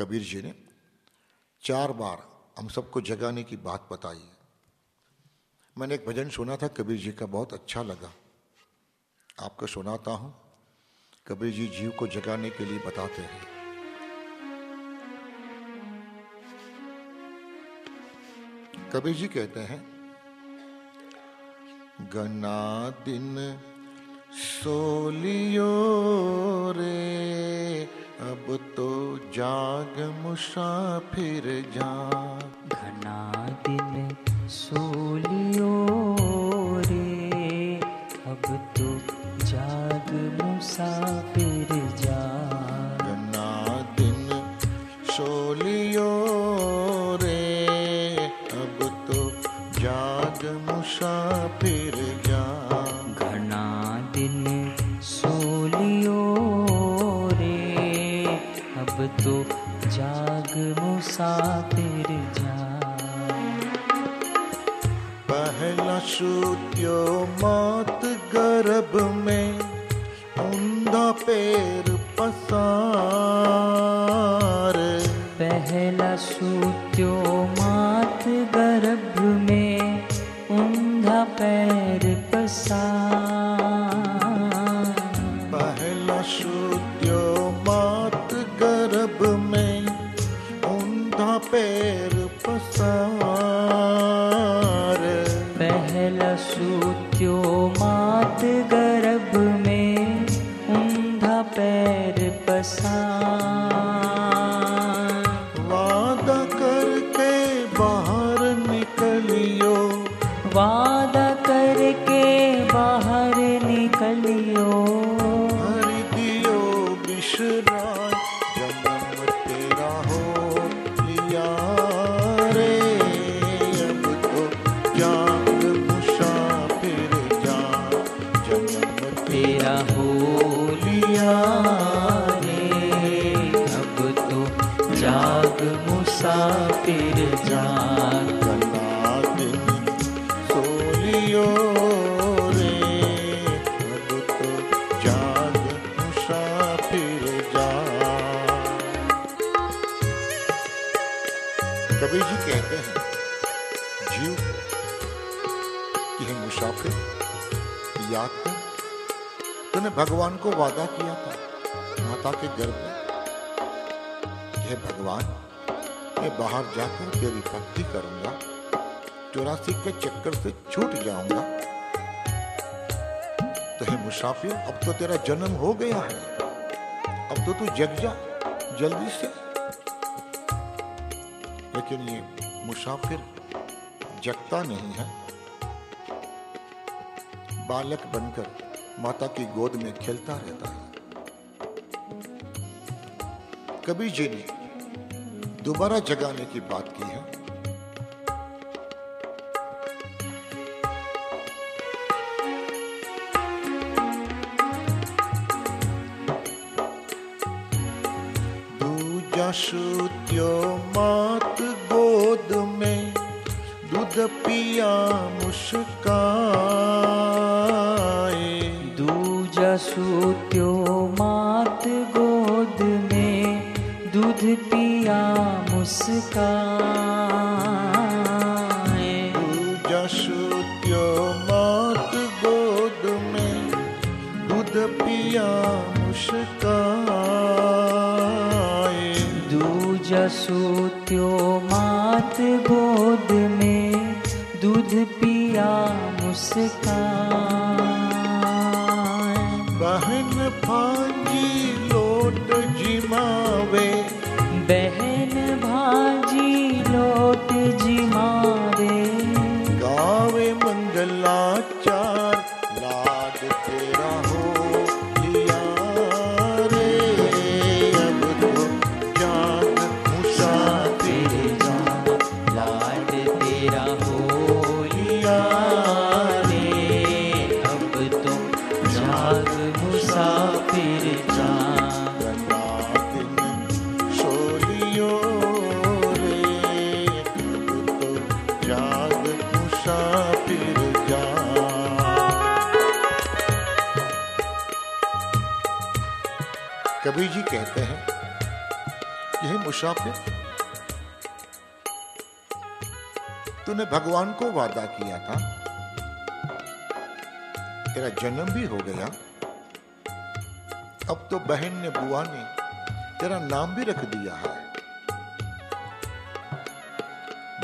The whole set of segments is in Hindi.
कबीर जी ने चार बार हम सबको जगाने की बात बताई मैंने एक भजन सुना था, कबीर जी का बहुत अच्छा लगा। आपको सुनाता हूँ। कबीर जी जीव को जगाने के लिए बताते हैं। कबीर जी कहते हैं गना दिन सोलियो रे अब तो जाग मुसाफिर जा घना दिन सोलियो रे अब तो जाग मुसाफिर पसार। पहला सूत्यो मात गर्भ में ऊंधा पैर पसार। पहला सूत्यो मौत गर्भ में ऊंधा पैर पसार। पहला सूत्यो मात गर्भ पैर कहते हैं जीव कि है मुसाफिर याद कर तूने भगवान को वादा किया था, माता के गर्भ में। हे भगवान, मैं बाहर जाकर तेरी भक्ति करूँगा, चौरासी के चक्कर से छूट जाऊँगा। तो हे मुसाफिर अब तो तेरा जन्म हो गया है। अब तो तू जग जा, जल्दी से। लेकिन ये मुसाफिर जगता नहीं है। बालक बनकर माता की गोद में खेलता रहता है। कबीर जी ने दोबारा जगाने की बात की है। पिया मुस्काए। दूजा सूत्यो मात गोद में दूध पिया मुस्काए। दूजा सूत्यो मात गोद में दूध पिया मुस्काए। दूजा सूत्यो मात गोद में दूध पिया मुस्कान। बहन भांजी लोट जिमावे। बहन भाजी लोट जिमावे। गावे मंगलाचार कबीर जी कहते हैं कि हे। मुसाफिर तूने भगवान को वादा किया था। तेरा जन्म भी हो गया। अब तो बहन ने, बुआ ने तेरा नाम भी रख दिया है।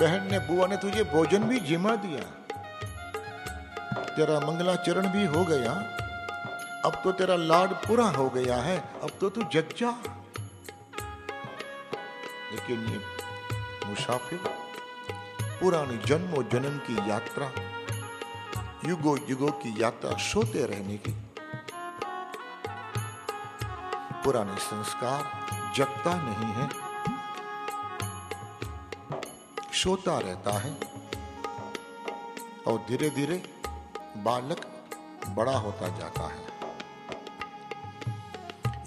बहन ने, बुआ ने तुझे भोजन भी जिमा दिया। तेरा मंगलाचरण भी हो गया। अब तो तेरा लाड पूरा हो गया है, अब तो तू जग जा। लेकिन ये मुसाफिर, पुरानी जन्मों जन्म की यात्रा युगो युगो की यात्रा सोते रहने की। पुराने संस्कार जगता नहीं है, सोता रहता है। और धीरे धीरे बालक बड़ा होता जाता है।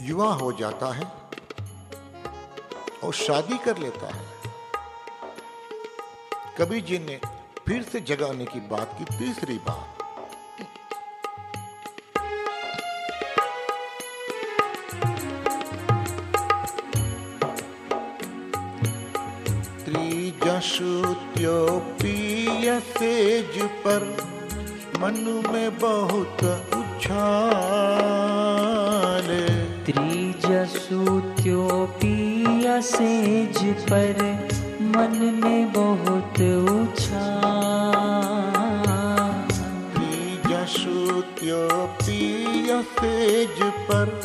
युवा हो जाता है और शादी कर लेता है। कबीर जी ने फिर से जगाने की बात की तीसरी बात सेज पर मन में बहुत उछाल। सेज पर मन में बहुत उछाल सेज पर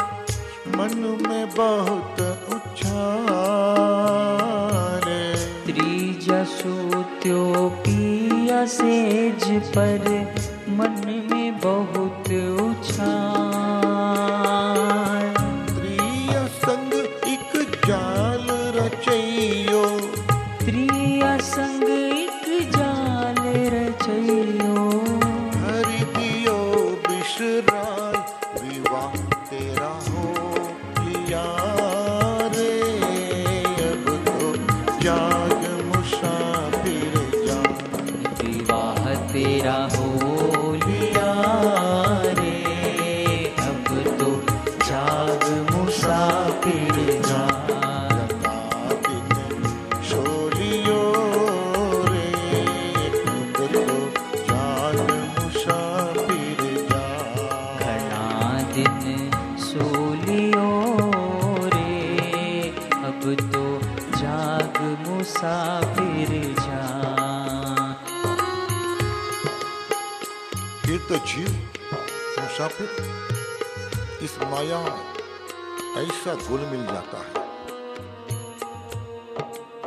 मन में बहुत उछाल त्योपिया सेज पर मन में बहुत उछाल तेरा हो लिया रे अब तो जाग मुसाफिर जा। दिन मुसाफिर इस माया ऐसा गुल मिल जाता है।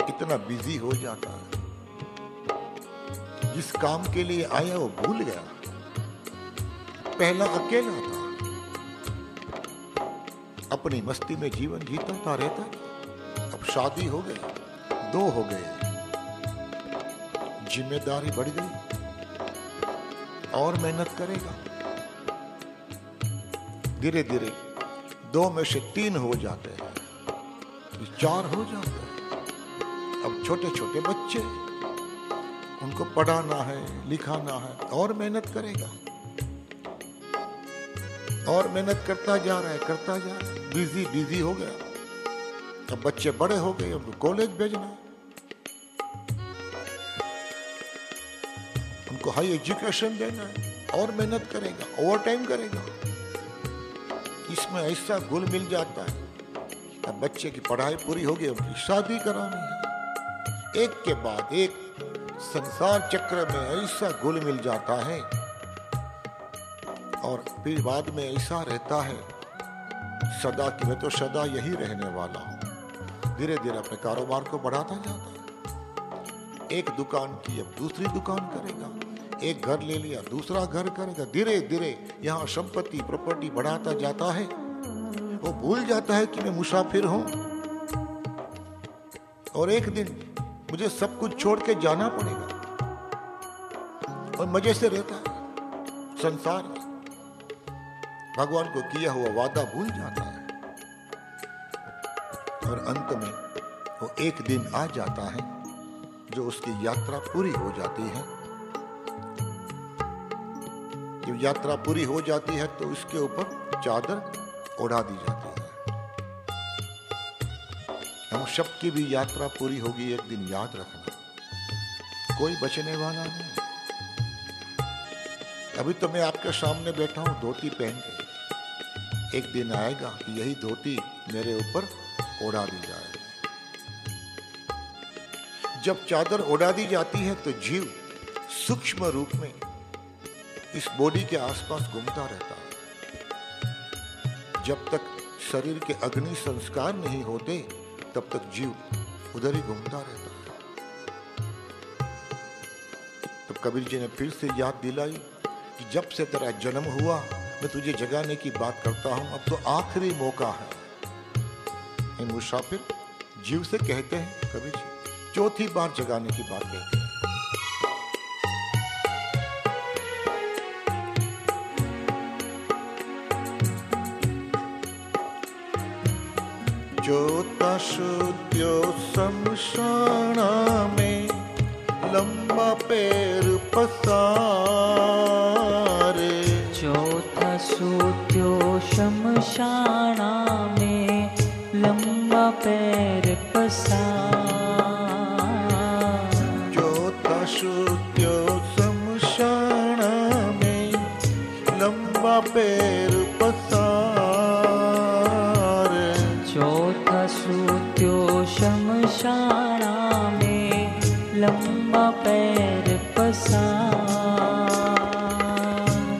इतना बिज़ी हो जाता है। जिस काम के लिए आया वो भूल गया। पहला अकेला था। अपनी मस्ती में जीवन जीता था रहता। अब शादी हो गई, दो हो गए। ज़िम्मेदारी बढ़ गई। और मेहनत करेगा। धीरे धीरे दो में से तीन हो जाते हैं। चार हो जाते हैं। अब छोटे छोटे बच्चे, उनको पढ़ाना है, लिखाना है, और मेहनत करेगा। और मेहनत करता जा रहा है, करता जा रहा है। बिज़ी बिज़ी हो गया। अब बच्चे बड़े हो गए, उनको कॉलेज भेजना है। उनको हाई एजुकेशन देना है, और मेहनत करेगा ओवर टाइम करेगा। इसमें ऐसा गुल मिल जाता है अब बच्चे की पढ़ाई पूरी होगी, उनकी शादी करानी है। एक के बाद एक संसार चक्र में ऐसा गुल मिल जाता है और फिर बाद में ऐसा रहता है, सदा की मैं तो सदा यही रहने वाला हूँ। धीरे धीरे अपने कारोबार को बढ़ाता जाता है। एक दुकान की अब दूसरी दुकान करेगा। एक घर ले लिया, दूसरा घर करेगा। धीरे धीरे, यहाँ संपत्ति प्रॉपर्टी बढ़ाता जाता है। वो भूल जाता है कि मैं मुसाफिर हूँ। और एक दिन मुझे सब कुछ छोड़ के जाना पड़ेगा। और मज़े से रहता है। संसार भगवान को किया हुआ वादा भूल जाता है। और अंत में वो एक दिन आ जाता है, जो उसकी यात्रा पूरी हो जाती है। जब यात्रा पूरी हो जाती है तो उसके ऊपर चादर ओढ़ा दी जाती है। हम सबकी भी यात्रा पूरी होगी, एक दिन याद रखना। कोई बचने वाला नहीं। अभी तो मैं आपके सामने बैठा हूँ, धोती पहन के। एक दिन आएगा कि यही धोती मेरे ऊपर ओढ़ा दी जाएगी। जब चादर ओढ़ा दी जाती है तो जीव सूक्ष्म रूप में इस बॉडी के आसपास घूमता रहता। जब तक शरीर के अग्नि संस्कार नहीं होते, तब तक जीव उधर ही घूमता रहता। है तो कबीर जी ने फिर से याद दिलाई कि जब से तेरा जन्म हुआ, मैं तुझे जगाने की बात करता हूँ, अब तो आखिरी मौका है। मुसाफिर जीव से कहते हैं, कबीर जी, चौथी बार जगाने की बात कहते हैं। ज्योतषुद्यो शमशाना में लंबा पैर पसारे। चौथा सूत्यो शमशाना में लंबा पैर पसार। ज्योतषुद्यो शमशाना में लंबा पैर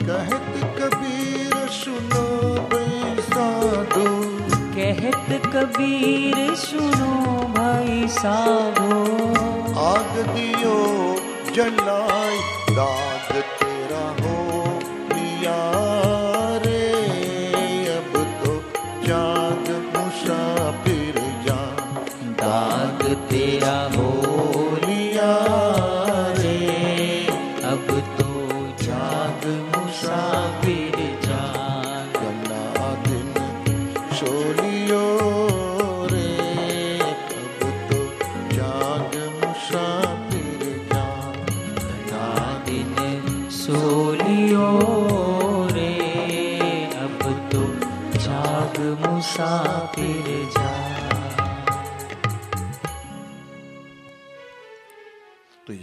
कहत कबीर सुनो भाई साधु। कहत कबीर सुनो भाई साधो। आग दियो जलाई दाग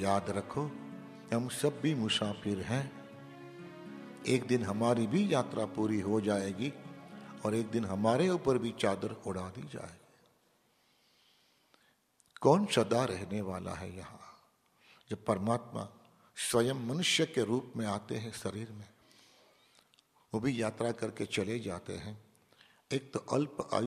याद रखो, हम सब भी मुसाफिर हैं। एक दिन हमारी भी यात्रा पूरी हो जाएगी और एक दिन हमारे ऊपर भी चादर उड़ा दी जाएगी कौन सदा रहने वाला है यहाँ, जब परमात्मा स्वयं मनुष्य के रूप में आते हैं शरीर में? वो भी यात्रा करके चले जाते हैं। एक तो अल्प आयु